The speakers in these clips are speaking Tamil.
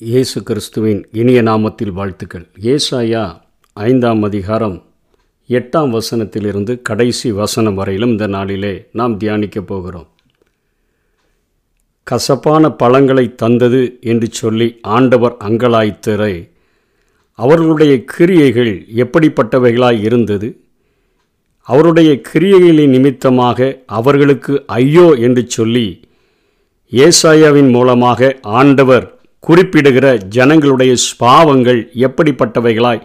இயேசு கிறிஸ்துவின் இனிய நாமத்தில் வாழ்த்துக்கள். ஏசாயா ஐந்தாம் அதிகாரம் எட்டாம் வசனத்திலிருந்து கடைசி வசனம் வரையிலும் இந்த நாளிலே நாம் தியானிக்கப் போகிறோம். கசப்பான பழங்களை தந்தது என்று சொல்லி ஆண்டவர் அங்கலாய்த்தரை அவர்களுடைய கிரியைகள் எப்படிப்பட்டவைகளாய் இருந்தது? அவருடைய கிரியைகளின் நிமித்தமாக அவர்களுக்கு ஐயோ என்று சொல்லி ஏசாயாவின் மூலமாக ஆண்டவர் குறிப்பிடுகிற ஜனங்களுடைய ஸ்பாவங்கள் எப்படிப்பட்டவைகளாய்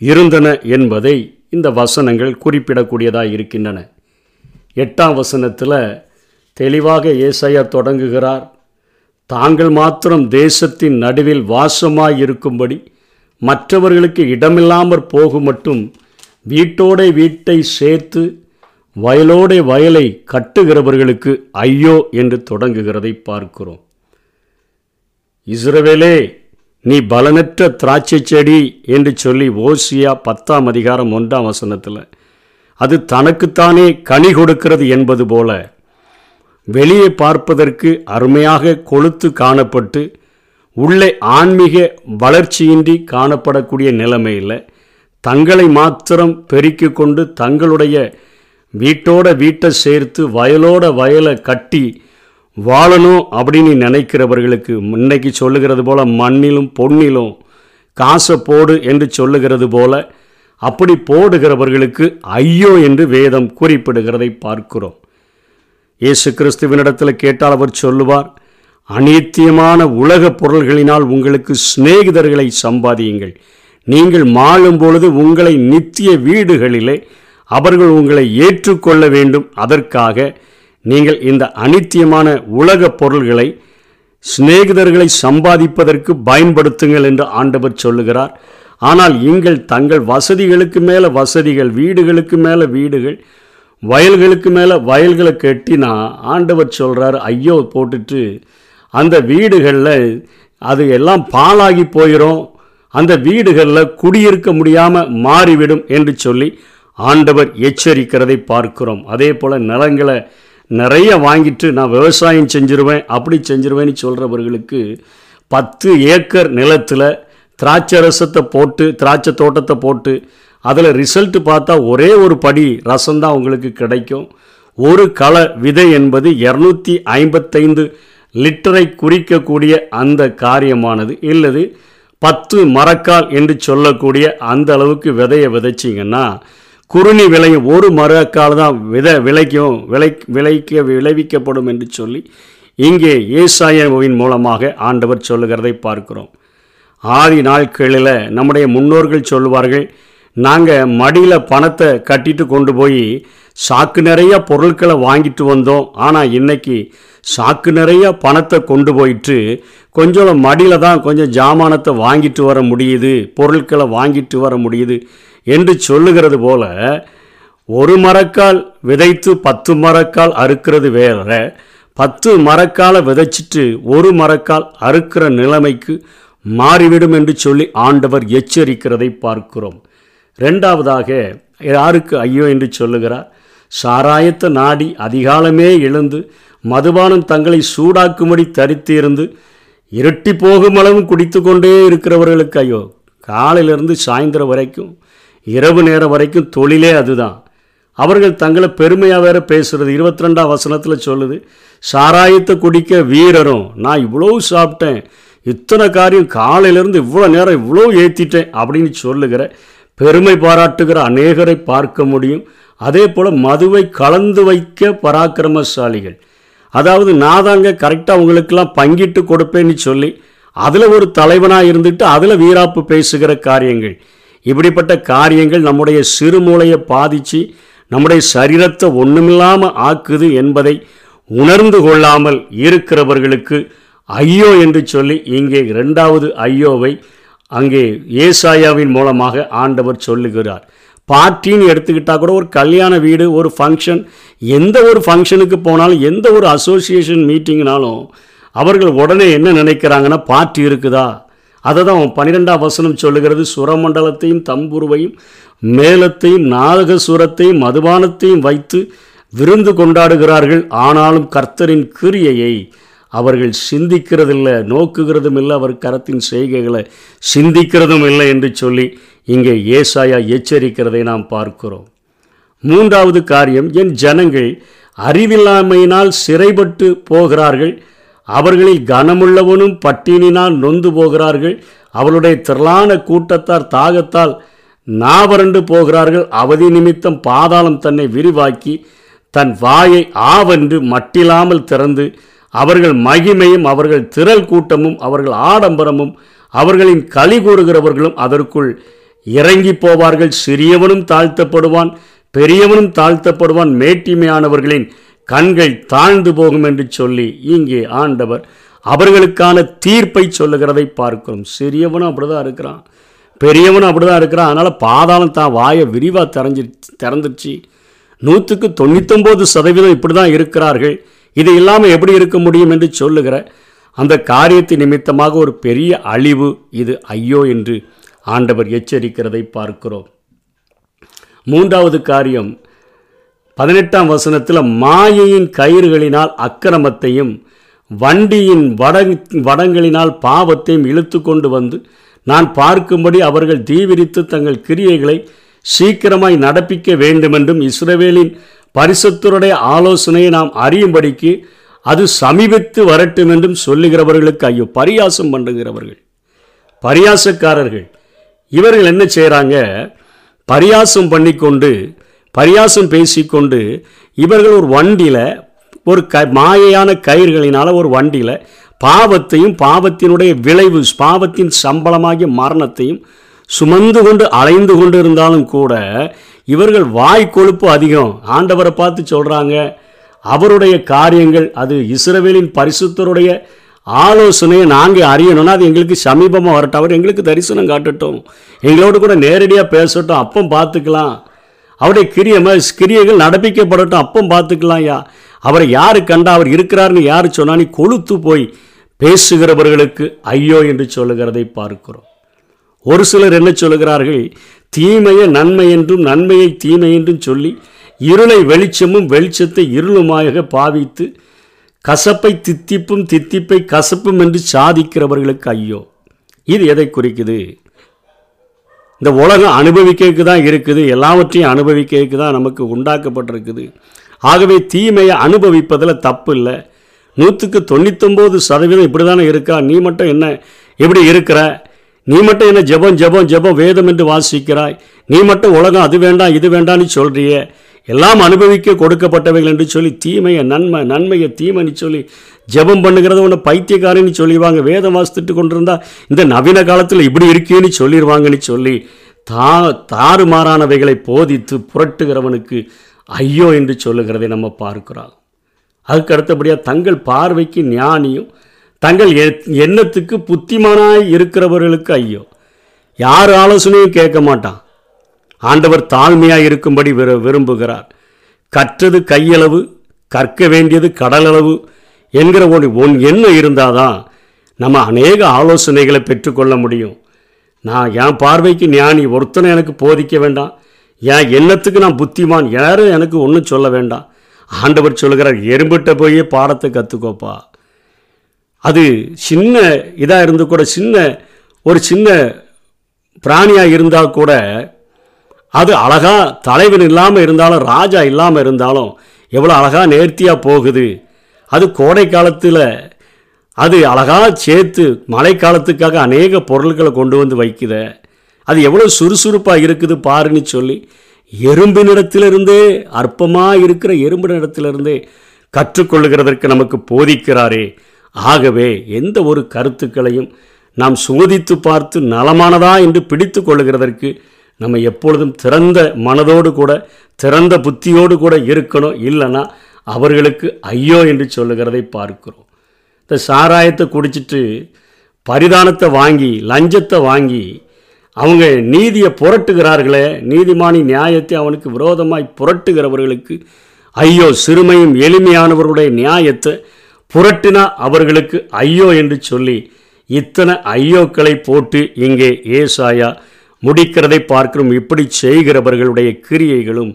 இருந்தன என்பதை இந்த வசனங்கள் குறிப்பிடக்கூடியதாக இருக்கின்றன. எட்டாம் வசனத்தில் தெளிவாக ஏசையா தொடங்குகிறார். தாங்கள் மாத்திரம் தேசத்தின் நடுவில் வாசமாய் இருக்கும்படி மற்றவர்களுக்கு இடமில்லாமற் போகும் மட்டும் வீட்டோட வீட்டை சேர்த்து வயலோட வயலை கட்டுகிறவர்களுக்கு ஐயோ என்று தொடங்குகிறதை பார்க்கிறோம். இஸ்ரவேலே நீ பலனற்ற திராட்சை செடி என்று சொல்லி ஓசியா பத்தாம் அதிகாரம் ஒன்றாம் வசனத்தில் அது தனக்குத்தானே கனி கொடுக்கிறது என்பது போல வெளியே பார்ப்பதற்கு அருமையாக கொளுத்து காணப்பட்டு உள்ளே ஆன்மீக வளர்ச்சியின்றி காணப்படக்கூடிய நிலைமையில் தங்களை மாத்திரம் பெருக்கி கொண்டு தங்களுடைய வீட்டோட வீட்டை சேர்த்து வயலோட வயலை கட்டி வாழணும் அப்படின்னு நினைக்கிறவர்களுக்கு இன்னைக்கு சொல்லுகிறது போல் மண்ணிலும் பொன்னிலும் காசை போடு என்று சொல்லுகிறது போல அப்படி போடுகிறவர்களுக்கு ஐயோ என்று வேதம் குறிப்பிடுகிறதை பார்க்கிறோம். இயேசு கிறிஸ்துவினிடத்தில் கேட்டால் அவர் சொல்லுவார் அநித்தியமான உலகப் பொருள்களினால் உங்களுக்கு சிநேகிதர்களை சம்பாதியுங்கள். நீங்கள் மாழும் பொழுது உங்களை நித்திய வீடுகளிலே அவர்கள் உங்களை ஏற்றுக்கொள்ள வேண்டும். அதற்காக நீங்கள் இந்த அனித்தியமான உலகப் பொருள்களை சிநேகிதர்களை சம்பாதிப்பதற்கு பயன்படுத்துங்கள் என்று ஆண்டவர் சொல்லுகிறார். ஆனால் நீங்கள் தங்கள் வசதிகளுக்கு மேலே வசதிகள் வீடுகளுக்கு மேலே வீடுகள் வயல்களுக்கு மேலே வயல்களை கட்டினா ஆண்டவர் சொல்கிறார் ஐயோ போட்டுட்டு அந்த வீடுகளில் அது எல்லாம் பாலாகி போயிடும் அந்த வீடுகளில் குடியிருக்க முடியாமல் மாறிவிடும் என்று சொல்லி ஆண்டவர் எச்சரிக்கிறதை பார்க்கிறோம். அதே போல் நிலங்களை நிறைய வாங்கிட்டு நான் விவசாயம் செஞ்சிருவேன் அப்படி செஞ்சிருவேன்னு சொல்கிறவர்களுக்கு பத்து ஏக்கர் நிலத்தில் திராட்சை ரசத்தை போட்டு திராட்சை தோட்டத்தை போட்டு அதில் ரிசல்ட்டு பார்த்தா ஒரே ஒரு படி ரசம்தான் உங்களுக்கு கிடைக்கும். ஒரு கள விதை என்பது இரநூத்தி ஐம்பத்தைந்து லிட்டரை குறிக்கக்கூடிய அந்த காரியமானது. இல்லது பத்து மரக்கால் என்று சொல்லக்கூடிய அந்த அளவுக்கு விதையை விதைச்சிங்கன்னா குறுனி விளையும் ஒரு மரக்கால் தான் வித விளைக்கும் விளை விளைக்க விளைவிக்கப்படும் என்று சொல்லி இங்கே ஏசாயாவின் மூலமாக ஆண்டவர் சொல்லுகிறதை பார்க்கிறோம். ஆதி நாட்களில் நம்முடைய முன்னோர்கள் சொல்லுவார்கள் நாங்கள் மடியில் பணத்தை கட்டிட்டு கொண்டு போய் சாக்கு நிறைய பொருட்களை வாங்கிட்டு வந்தோம். ஆனால் இன்னைக்கு சாக்கு நிறைய பணத்தை கொண்டு போயிட்டு கொஞ்சம் மடியில் தான் கொஞ்சம் ஜாமானத்தை வாங்கிட்டு வர முடியுது பொருட்களை வாங்கிட்டு வர முடியுது. என்று சொல்லுகிறது போல ஒரு மரக்கால் விதைத்து பத்து மரக்கால் அறுக்கிறது வேற பத்து மரக்காலை விதைச்சிட்டு ஒரு மரக்கால் அறுக்கிற நிலைமைக்கு மாறிவிடும் என்று சொல்லி ஆண்டவர் எச்சரிக்கிறதை பார்க்கிறோம். ரெண்டாவதாக யாருக்கு ஐயோ என்று சொல்லுகிறார்? சாராயத்தை நாடி அதிகாலமே எழுந்து மதுபானம் தங்களை சூடாக்கும்படி தரித்திருந்து இருட்டி போகும் அளவும் குடித்து கொண்டே இருக்கிறவர்களுக்கு ஐயோ காலையிலிருந்து சாயந்தரம் வரைக்கும் இரவு நேரம் வரைக்கும் தொழிலே அதுதான். அவர்கள் தங்களை பெருமையாக வேற பேசுகிறது இருபத்தி ரெண்டாம் வசனத்தில் சொல்லுது சாராயத்தை குடிக்க வீரரும் நான் இவ்வளோ சாப்பிட்டேன். இத்தனை காரியம் காலையிலேருந்து இவ்வளோ நேரம் இவ்வளோ ஏற்றிட்டேன் அப்படின்னு சொல்லுகிற பெருமை பாராட்டுகிற அநேகரை பார்க்க முடியும். அதே போல் மதுவை கலந்து வைக்க பராக்கிரமசாலிகள். அதாவது நான் தாங்க கரெக்டாக உங்களுக்கெல்லாம் பங்கிட்டு கொடுப்பேன்னு சொல்லி அதில் ஒரு தலைவனாக இருந்துட்டு அதில் வீராப்பு பேசுகிற காரியங்கள். இப்படிப்பட்ட காரியங்கள் நம்முடைய சிறுமூளையை பாதித்து நம்முடைய சரீரத்தை ஒன்றுமில்லாமல் ஆக்குது என்பதை உணர்ந்து கொள்ளாமல் இருக்கிறவர்களுக்கு ஐயோ என்று சொல்லி இங்கே இரண்டாவது ஐயோவை அங்கே ஏசாயாவின் மூலமாக ஆண்டவர் சொல்லுகிறார். பார்ட்டின்னு எடுத்துக்கிட்டால் கூட ஒரு கல்யாண வீடு ஒரு ஃபங்க்ஷன் எந்த ஒரு ஃபங்க்ஷனுக்கு போனாலும் எந்த ஒரு அசோசியேஷன் மீட்டிங்னாலும் அவர்கள் உடனே என்ன நினைக்கிறாங்கன்னா பார்ட்டி இருக்குதா? அதை தான் பன்னிரெண்டாம் வசனம் சொல்லுகிறது. சுரமண்டலத்தையும் தம்புருவையும் மேலத்தையும் நாதகசுரத்தையும் மதுபானத்தையும் வைத்து விருந்து கொண்டாடுகிறார்கள். ஆனாலும் கர்த்தரின் கிரியையை அவர்கள் சிந்திக்கிறதில்லை நோக்குகிறதும் இல்லை அவர் கரத்தின் செய்கைகளை சிந்திக்கிறதும் இல்லை என்று சொல்லி இங்கே ஏசாயா எச்சரிக்கிறதை நாம் பார்க்கிறோம். மூன்றாவது காரியம் என் ஜனங்கள் அறிவில்லாமையினால் சிறைப்பட்டு போகிறார்கள். அவர்களில் கனமுள்ளவனும் பட்டினினால் நொந்து போகிறார்கள். அவளுடைய திரளான கூட்டத்தார் தாகத்தால் நாவரண்டு போகிறார்கள். அவதி நிமித்தம் பாதாளம் தன்னை விரிவாக்கி தன் வாயை ஆவென்று மட்டில்லாமல் திறந்து அவர்கள் மகிமையும் அவர்கள் திரள் கூட்டமும் அவர்கள் ஆடம்பரமும் அவர்களின் களி கூறுகிறவர்களும் அதற்குள் இறங்கி போவார்கள். சிறியவனும் தாழ்த்தப்படுவான் பெரியவனும் தாழ்த்தப்படுவான். மேட்டிமையானவர்களின் கண்கள் தாழ்ந்து போகும் என்று சொல்லி இங்கே ஆண்டவர் அவர்களுக்கான தீர்ப்பை சொல்லுகிறதை பார்க்கிறோம். சிறியவனும் அப்படிதான் இருக்கிறான். பெரியவனும் அப்படி தான் இருக்கிறான். அதனால் பாதாளம் தான் வாயை விரிவாக திறஞ்சி திறந்துருச்சு. நூற்றுக்கு தொண்ணூத்தொம்பது சதவீதம் இப்படி தான் இருக்கிறார்கள். இது இல்லாமல் எப்படி இருக்க முடியும் என்று சொல்லுகிற அந்த காரியத்தின் நிமித்தமாக ஒரு பெரிய அழிவு இது ஐயோ என்று ஆண்டவர் எச்சரிக்கிறதை பார்க்கிறோம். மூன்றாவது காரியம் பதினெட்டாம் வசனத்தில் மாயையின் கயிறுகளினால் அக்கிரமத்தையும் வண்டியின் வடங் வடங்களினால் பாவத்தையும் இழுத்து கொண்டு வந்து நான் பார்க்கும்படி அவர்கள் தீவிரித்து தங்கள் கிரியைகளை சீக்கிரமாய் நடப்பிக்க வேண்டுமென்றும் இஸ்ரவேலின் பரிசுத்தருடைய ஆலோசனையை நாம் அறியும்படிக்கு அது சமீபித்து வரட்டும் என்றும் சொல்லுகிறவர்களுக்கு ஐயோ பரியாசம் பண்ணுகிறவர்கள். பரியாசக்காரர்கள். இவர்கள் என்ன செய்கிறாங்க பரியாசம் பண்ணிக்கொண்டு பரியாசம் பேசிக்கொண்டு இவர்கள் ஒரு வண்டியில் ஒரு க மாயையான கயிறுகளினால் ஒரு வண்டியில் பாவத்தையும் பாவத்தினுடைய விளைவு பாவத்தின் சம்பளமாகிய மரணத்தையும் சுமந்து கொண்டு அலைந்து கொண்டு இருந்தாலும் கூட இவர்கள் வாய் கொழுப்பு அதிகம். ஆண்டவரை பார்த்து சொல்கிறாங்க அவருடைய காரியங்கள் அது இஸ்ரவேலின் பரிசுத்தருடைய ஆலோசனையை நாங்கள் அறியணும்னா அது எங்களுக்கு சமீபமாக வரட்டும். அவர் எங்களுக்கு தரிசனம் காட்டட்டும். எங்களோடு கூட நேரடியாக பேசட்டும். அப்போ பார்த்துக்கலாம். அவருடைய கிரியம கிரியைகள் நடப்பிக்கப்படட்டும். அப்போ பார்த்துக்கலாம் யா அவரை யார் கண்டா அவர் இருக்கிறாருன்னு யார் சொன்னா நீ கொளுத்து போய் பேசுகிறவர்களுக்கு ஐயோ என்று சொல்லுகிறதை பார்க்கிறோம். ஒரு சிலர் என்ன சொல்லுகிறார்கள்? தீமையை நன்மை என்றும் நன்மையை தீமை என்றும் சொல்லி இருளை வெளிச்சமும் வெளிச்சத்தை இருளுமாக பாவித்து கசப்பை தித்திப்பும் தித்திப்பை கசப்பும் என்று சாதிக்கிறவர்களுக்கு ஐயோ. இது எதை குறிக்குது? இந்த உலகம் அனுபவிக்கிறதுக்கு தான் இருக்குது எல்லாவற்றையும் அனுபவிக்கிறதுக்கு தான் நமக்கு உண்டாக்கப்பட்டிருக்குது. ஆகவே தீமையை அனுபவிப்பதில் தப்பு இல்லை நூற்றுக்கு தொண்ணூத்தொம்பது சதவீதம் இப்படி தானே இருக்கா? நீ மட்டும் என்ன எப்படி இருக்கிற? நீ மட்டும் என்ன ஜெபம் ஜெபம் ஜெபம் வேதம் என்று வாசிக்கிறாய்? நீ மட்டும் உலகம் அது வேண்டாம் இது வேண்டாம்னு சொல்கிறியே எல்லாம் அனுபவிக்க கொடுக்கப்பட்டவைகள் என்று சொல்லி தீமையை நன்மை நன்மையை தீமைன்னு சொல்லி ஜெபம் பண்ணுகிறத ஒன்று பைத்தியக்காரன்னு சொல்லிடுவாங்க. வேதம் வாசித்துட்டு கொண்டிருந்தா இந்த நவீன காலத்தில் இப்படி இருக்கேன்னு சொல்லிடுவாங்கன்னு சொல்லி தா தாறுமாறானவைகளை போதித்து புரட்டுகிறவனுக்கு ஐயோ என்று சொல்லுகிறதை நம்ம பார்க்கிறோம். அதுக்கு அடுத்தபடியாக தங்கள் பார்வைக்கு ஞானியும் தங்கள் எண்ணத்துக்கு புத்திமானாய் இருக்கிறவர்களுக்கு ஐயோ. யார் ஆலோசனையும் கேட்க மாட்டான். ஆண்டவர் தாழ்மையாக இருக்கும்படி விரு விரும்புகிறார். கற்றது கையளவு கற்க வேண்டியது கடலளவு என்கிற ஒரு ஒன் எண்ணம் இருந்தால் தான் நம்ம அநேக ஆலோசனைகளை பெற்றுக்கொள்ள முடியும். நான் என் பார்வைக்கு ஞானி ஒருத்தனை எனக்கு போதிக்க வேண்டாம். என் எண்ணத்துக்கு நான் புத்திமான். யாரும் எனக்கு ஒன்றும் சொல்ல வேண்டாம். ஆண்டவர் சொல்லுகிறார் எறும்பிட்ட போய் பாடத்தை கற்றுக்கோப்பா அது சின்ன இதாக இருந்து கூட சின்ன ஒரு சின்ன பிராணியாக இருந்தால் கூட அது அழகாக தலைவன் இல்லாமல் இருந்தாலும் ராஜா இல்லாமல் இருந்தாலும் எவ்வளோ அழகாக நேர்த்தியாக போகுது. அது கோடை காலத்தில் அது அழகாக சேர்த்து மழை காலத்துக்காக அநேக பொருட்களை கொண்டு வந்து வைக்குத அது எவ்வளோ சுறுசுறுப்பாக இருக்குது பாருன்னு சொல்லி எறும்பினிடத்திலிருந்தே அற்பமாக இருக்கிற எறும்பினிடத்திலிருந்தே கற்றுக்கொள்ளுகிறதற்கு நமக்கு போதிக்கிறாரே. ஆகவே எந்த ஒரு கருத்துக்களையும் நாம் சோதித்து பார்த்து நலமானதா என்று பிடித்து கொள்ளுகிறதற்கு நம்ம எப்பொழுதும் திறந்த மனதோடு கூட திறந்த புத்தியோடு கூட இருக்கணும். இல்லைன்னா அவர்களுக்கு ஐயோ என்று சொல்லுகிறதை பார்க்கிறோம். இந்த சாராயத்தை குடிச்சிட்டு பரிதானத்தை வாங்கி லஞ்சத்தை வாங்கி அவங்க நீதியை புரட்டுகிறார்களே நீதிமானி நியாயத்தை அவனுக்கு விரோதமாய் புரட்டுகிறவர்களுக்கு ஐயோ சிறுமையும் எளிமையானவருடைய நியாயத்தை புரட்டினா அவர்களுக்கு ஐயோ என்று சொல்லி இத்தனை ஐயோக்களை போட்டு இங்கே ஏசாயா முடிக்கிறதை பார்க்கிறோம். இப்படி செய்கிறவர்களுடைய கிரியைகளும்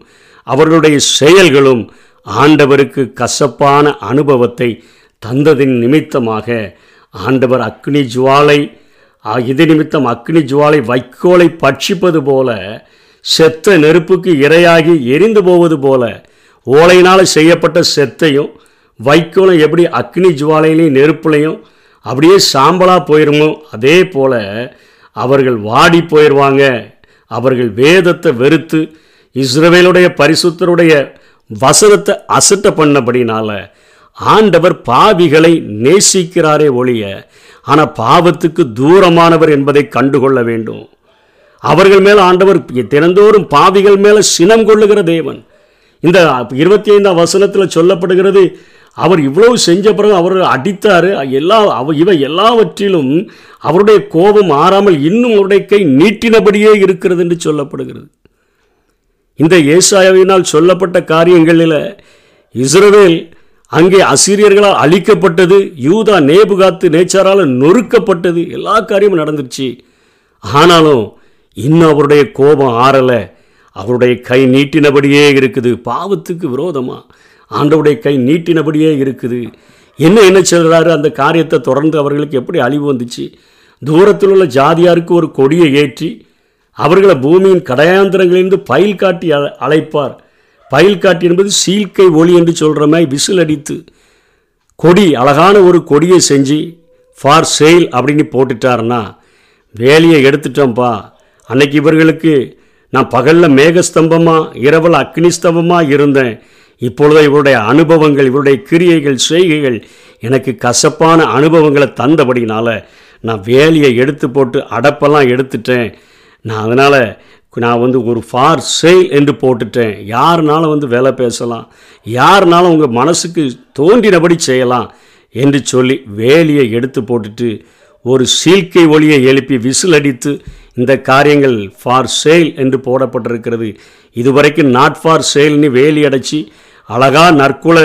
அவர்களுடைய செயல்களும் ஆண்டவருக்கு கசப்பான அனுபவத்தை தந்ததின் நிமித்தமாக ஆண்டவர் அக்னி ஜுவாலை இது நிமித்தம் அக்னி ஜுவாலை வைக்கோலை பட்சிப்பது போல செத்த நெருப்புக்கு இரையாகி எரிந்து போவது போல ஓலையினால் செய்யப்பட்ட செத்தையும் வைக்கோலும் எப்படி அக்னி ஜுவாலையிலையும் நெருப்புலையும் அப்படியே சாம்பலாக போயிருமோ அதே போல அவர்கள் வாடி போயிடுவாங்க அவர்கள் வேதத்தை வெறுத்து இஸ்ரவேலுடைய பரிசுத்தருடைய வசனத்தை அசட்ட பண்ணபடினால ஆண்டவர் பாவிகளை நேசிக்கிறாரே ஒழிய ஆனால் பாவத்துக்கு தூரமானவர் என்பதை கண்டுகொள்ள வேண்டும். அவர்கள் மேல் ஆண்டவர் தினந்தோறும் பாவிகள் மேலே சினம் கொள்ளுகிற தேவன். இந்த இருபத்தி ஐந்தாம் வசனத்தில் சொல்லப்படுகிறது அவர் இவ்வளவு செஞ்ச பிறகு அவர் அடித்தார். எல்லா அவ இவை எல்லாவற்றிலும் அவருடைய கோபம் ஆறாமல் இன்னும் அவருடைய கை நீட்டினபடியே இருக்கிறது என்று சொல்லப்படுகிறது. இந்த ஏசாயாவினால் சொல்லப்பட்ட காரியங்களில் இஸ்ரவேல் அங்கே அசிரியர்களால் அழிக்கப்பட்டது யூதா நேபுகாத்து நேச்சாரால் நொறுக்கப்பட்டது எல்லா காரியமும் நடந்துருச்சு. ஆனாலும் இன்னும் அவருடைய கோபம் ஆறலை. அவருடைய கை நீட்டினபடியே இருக்குது. பாவத்துக்கு விரோதமா. ஆண்டவுடைய கை நீட்டினபடியே இருக்குது. என்ன என்ன சொல்கிறாரு அந்த காரியத்தை தொடர்ந்து அவர்களுக்கு எப்படி அழிவு வந்துச்சு? தூரத்தில் உள்ள ஜாதியாருக்கு ஒரு கொடியை ஏற்றி அவர்களை பூமியின் கடையாந்திரங்களிலிருந்து பயில் காட்டி அழைப்பார். பயில் காட்டி என்பது சீல்கை ஒளி என்று சொல்கிற மாதிரி விசில் அடித்து கொடி அழகான ஒரு கொடியை செஞ்சு ஃபார் சேல் அப்படின்னு போட்டுட்டாருன்னா வேலையை எடுத்துட்டோம்ப்பா அன்னைக்கு இவர்களுக்கு நான் பகலில் மேகஸ்தம்பமாக இரவில் அக்னி ஸ்தம்பமாக இருந்தேன். இப்பொழுது இவருடைய அனுபவங்கள் இவருடைய கிரியைகள் செய்கைகள் எனக்கு கசப்பான அனுபவங்களை தந்தபடினால நான் வேலையை எடுத்து போட்டு அடப்பெல்லாம் எடுத்துட்டேன். நான் அதனால் நான் வந்து ஒரு ஃபார் சேல் என்று போட்டுட்டேன். யாருனாலும் வந்து வேலை பேசலாம். யாருனாலும் உங்கள் மனசுக்கு தோன்றினபடி செய்யலாம் என்று சொல்லி வேலியை எடுத்து போட்டுட்டு ஒரு சீல்கை ஒளியை எழுப்பி விசில் அடித்து இந்த காரியங்கள் ஃபார் சேல் என்று போடப்பட்டிருக்கிறது. இதுவரைக்கும் நாட் ஃபார் சேல்னு வேலி அடைச்சி அழகா நற்குல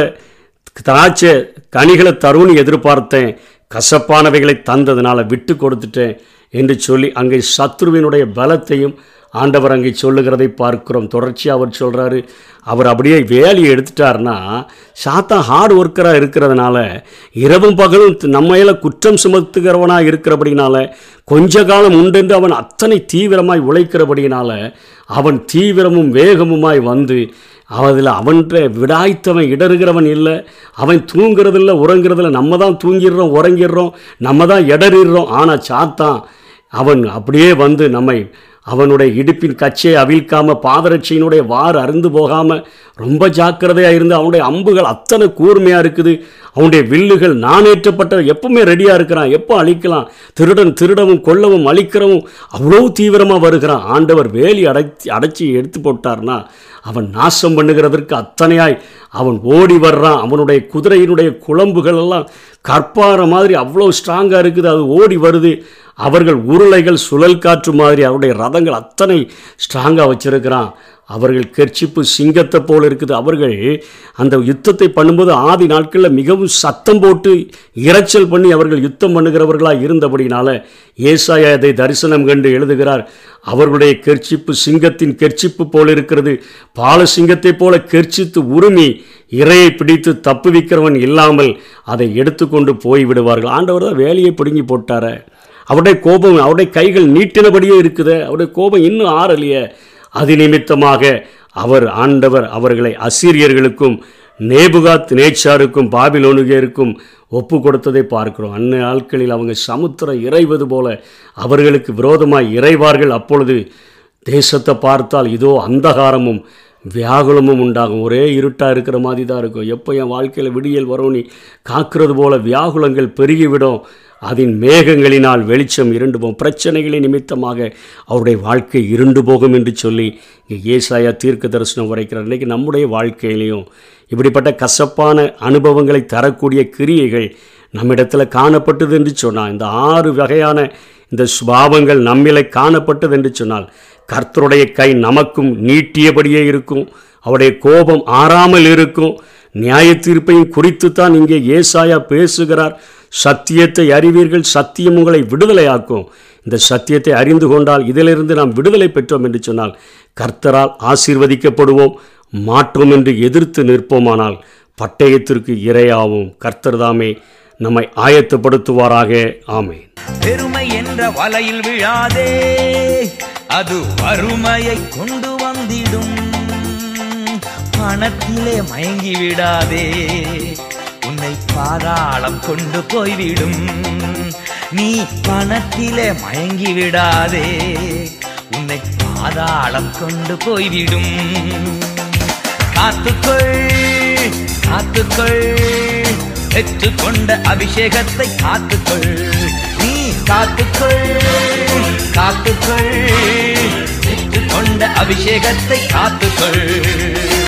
திராட்சை கனிகளை தரும்னு எதிர்பார்த்தேன். கசப்பானவைகளை தந்ததுனால விட்டு கொடுத்துட்டேன் என்று சொல்லி அங்கே சத்ருவினுடைய பலத்தையும் ஆண்டவர் அங்கே சொல்லுகிறதை பார்க்கிறோம். தொடர்ச்சியாக அவர் சொல்கிறாரு அவர் அப்படியே வேலையை எடுத்துட்டாருன்னா சாத்தா ஹார்ட் ஒர்க்கராக இருக்கிறதுனால இரவும் பகலும் நம்மையில் குற்றம் சுமத்துகிறவனாக இருக்கிறபடினால கொஞ்ச காலம் உண்டென்று அவன் அத்தனை தீவிரமாய் உழைக்கிறபடினால அவன் தீவிரமும் வேகமுமாய் வந்து அதில் அவன்கிட்ட விடாய்த்தவன் இடறுகிறவன் இல்லை அவன் தூங்குறதில்ல உறங்குறதில்ல நம்ம தான் தூங்கிடுறோம் உறங்கிடுறோம் நம்ம தான் இடறிடுறோம். ஆனால் சாத்தான் அவன் அப்படியே வந்து நம்மை அவனுடைய இடுப்பின் கச்சையை அவிழ்க்காம பாதரட்சியினுடைய வார் அருந்து போகாமல் ரொம்ப ஜாக்கிரதையாக இருந்து அவனுடைய அம்புகள் அத்தனை கூர்மையாக இருக்குது. அவனுடைய வில்லுகள் நாணேற்றப்பட்ட எப்பவுமே ரெடியாக இருக்கிறான். எப்போ அழிக்கலாம்? திருடன் திருடவும் கொல்லவும் அழிக்கிறவும் அவ்வளோ தீவிரமாக வருகிறான். ஆண்டவர் வேலி அடைச்சி அடைச்சி எடுத்து போட்டார்னா அவன் நாசம் பண்ணுகிறதற்கு அத்தனையாய் அவன் ஓடி வர்றான். அவனுடைய குதிரையினுடைய குழம்புகள் எல்லாம் கற்பாற மாதிரி அவ்வளோ ஸ்ட்ராங்காக இருக்குது. அது ஓடி வருது. அவர்கள் உருளைகள் சுழல் காற்று மாதிரி அவருடைய ரதங்கள் அத்தனை ஸ்ட்ராங்காக வச்சிருக்கிறான். அவர்கள் கெர்ச்சிப்பு சிங்கத்தை போல் இருக்குது. அவர்கள் அந்த யுத்தத்தை பண்ணும்போது ஆதி நாட்களில் மிகவும் சத்தம் போட்டு இரைச்சல் பண்ணி அவர்கள் யுத்தம் பண்ணுகிறவர்களாக இருந்தபடினால ஏசாயா அதை தரிசனம் கண்டு எழுதுகிறார். அவர்களுடைய கெர்ச்சிப்பு சிங்கத்தின் கெர்ச்சிப்பு போல் இருக்கிறது. பால சிங்கத்தைப் போல கெர்ச்சித்து உருமி இரையை பிடித்து தப்புவிக்கிறவன் இல்லாமல் அதை எடுத்துக்கொண்டு போய் விடுவார்கள் ஆண்டவர் தான் வேலையை பிடுங்கி போட்டார. அவருடைய கோபம் அவருடைய கைகள் நீட்டினபடியே இருக்குது. அவருடைய கோபம் இன்னும் ஆறலையே. அது நிமித்தமாக அவர் ஆண்டவர் அவர்களை அசீரியர்களுக்கும் நேபுகாத் நேச்சாருக்கும் பாபிலோனுகேருக்கும் ஒப்பு கொடுத்ததை பார்க்கிறோம். அன்ன நாட்களில் அவங்க சமுத்திரம் இறைவது போல அவர்களுக்கு விரோதமாக இறைவார்கள். அப்பொழுது தேசத்தை பார்த்தால் இதோ அந்தகாரமும் வியாகுலமும் உண்டாகும். ஒரே இருட்டாக இருக்கிற மாதிரி தான் இருக்கும். எப்போ என் வாழ்க்கையில் விடியல் வரும் நீ காக்கிறது போல வியாகுலங்கள் பெருகிவிடும். அதன் மேகங்களினால் வெளிச்சம் இருண்டு போகும் பிரச்சனைகளின் நிமித்தமாக அவருடைய வாழ்க்கை இருண்டு போகும் என்று சொல்லி இங்கே ஏசாயா தீர்க்க தரிசனம் உரைக்கிறார் இன்றைக்கி நம்முடைய வாழ்க்கையிலையும் இப்படிப்பட்ட கசப்பான அனுபவங்களை தரக்கூடிய கிரியைகள் நம்மிடத்தில் காணப்பட்டது என்று சொன்னால் இந்த ஆறு வகையான இந்த சுபாவங்கள் நம்மிலே காணப்பட்டது என்று சொன்னால் கர்த்தருடைய கை நமக்கும் நீட்டியபடியே இருக்கும். அவருடைய கோபம் ஆறாமல் இருக்கும். நியாய தீர்ப்பையும் குறித்து தான் இங்கே ஏசாயா பேசுகிறார். சத்தியத்தை அறிவீர்கள் சத்தியம் உங்களை விடுதலையாக்கும். இந்த சத்தியத்தை அறிந்து கொண்டால் இதிலிருந்து நாம் விடுதலை பெற்றோம் என்று சொன்னால் கர்த்தரால் ஆசீர்வதிக்கப்படுவோம் மாற்றோம் என்று எதிர்த்து நிற்போமானால் பட்டயத்திற்கு இரையாவும். கர்த்தர்தாமே நம்மை ஆயத்தப்படுத்துவாராக. ஆமே பெருமை என்ற வலையில் விழாதே அது வறுமையை கொண்டு வந்திடும். பணத்திலே மயங்கி விடாதே உன்னை பாதாளம் கொண்டு போய்விடும். நீ பணத்திலே மயங்கி விடாதே உன்னை பாதாளம் கொண்டு போய்விடும். காத்துக்கொள் காத்துக்கொள். பெற்றுக்கொண்ட அபிஷேகத்தை காத்துக்கொள். நீ காத்துக்கொள் காத்துக்கொள். பெற்றுக்கொண்ட அபிஷேகத்தை காத்துக்கொள்.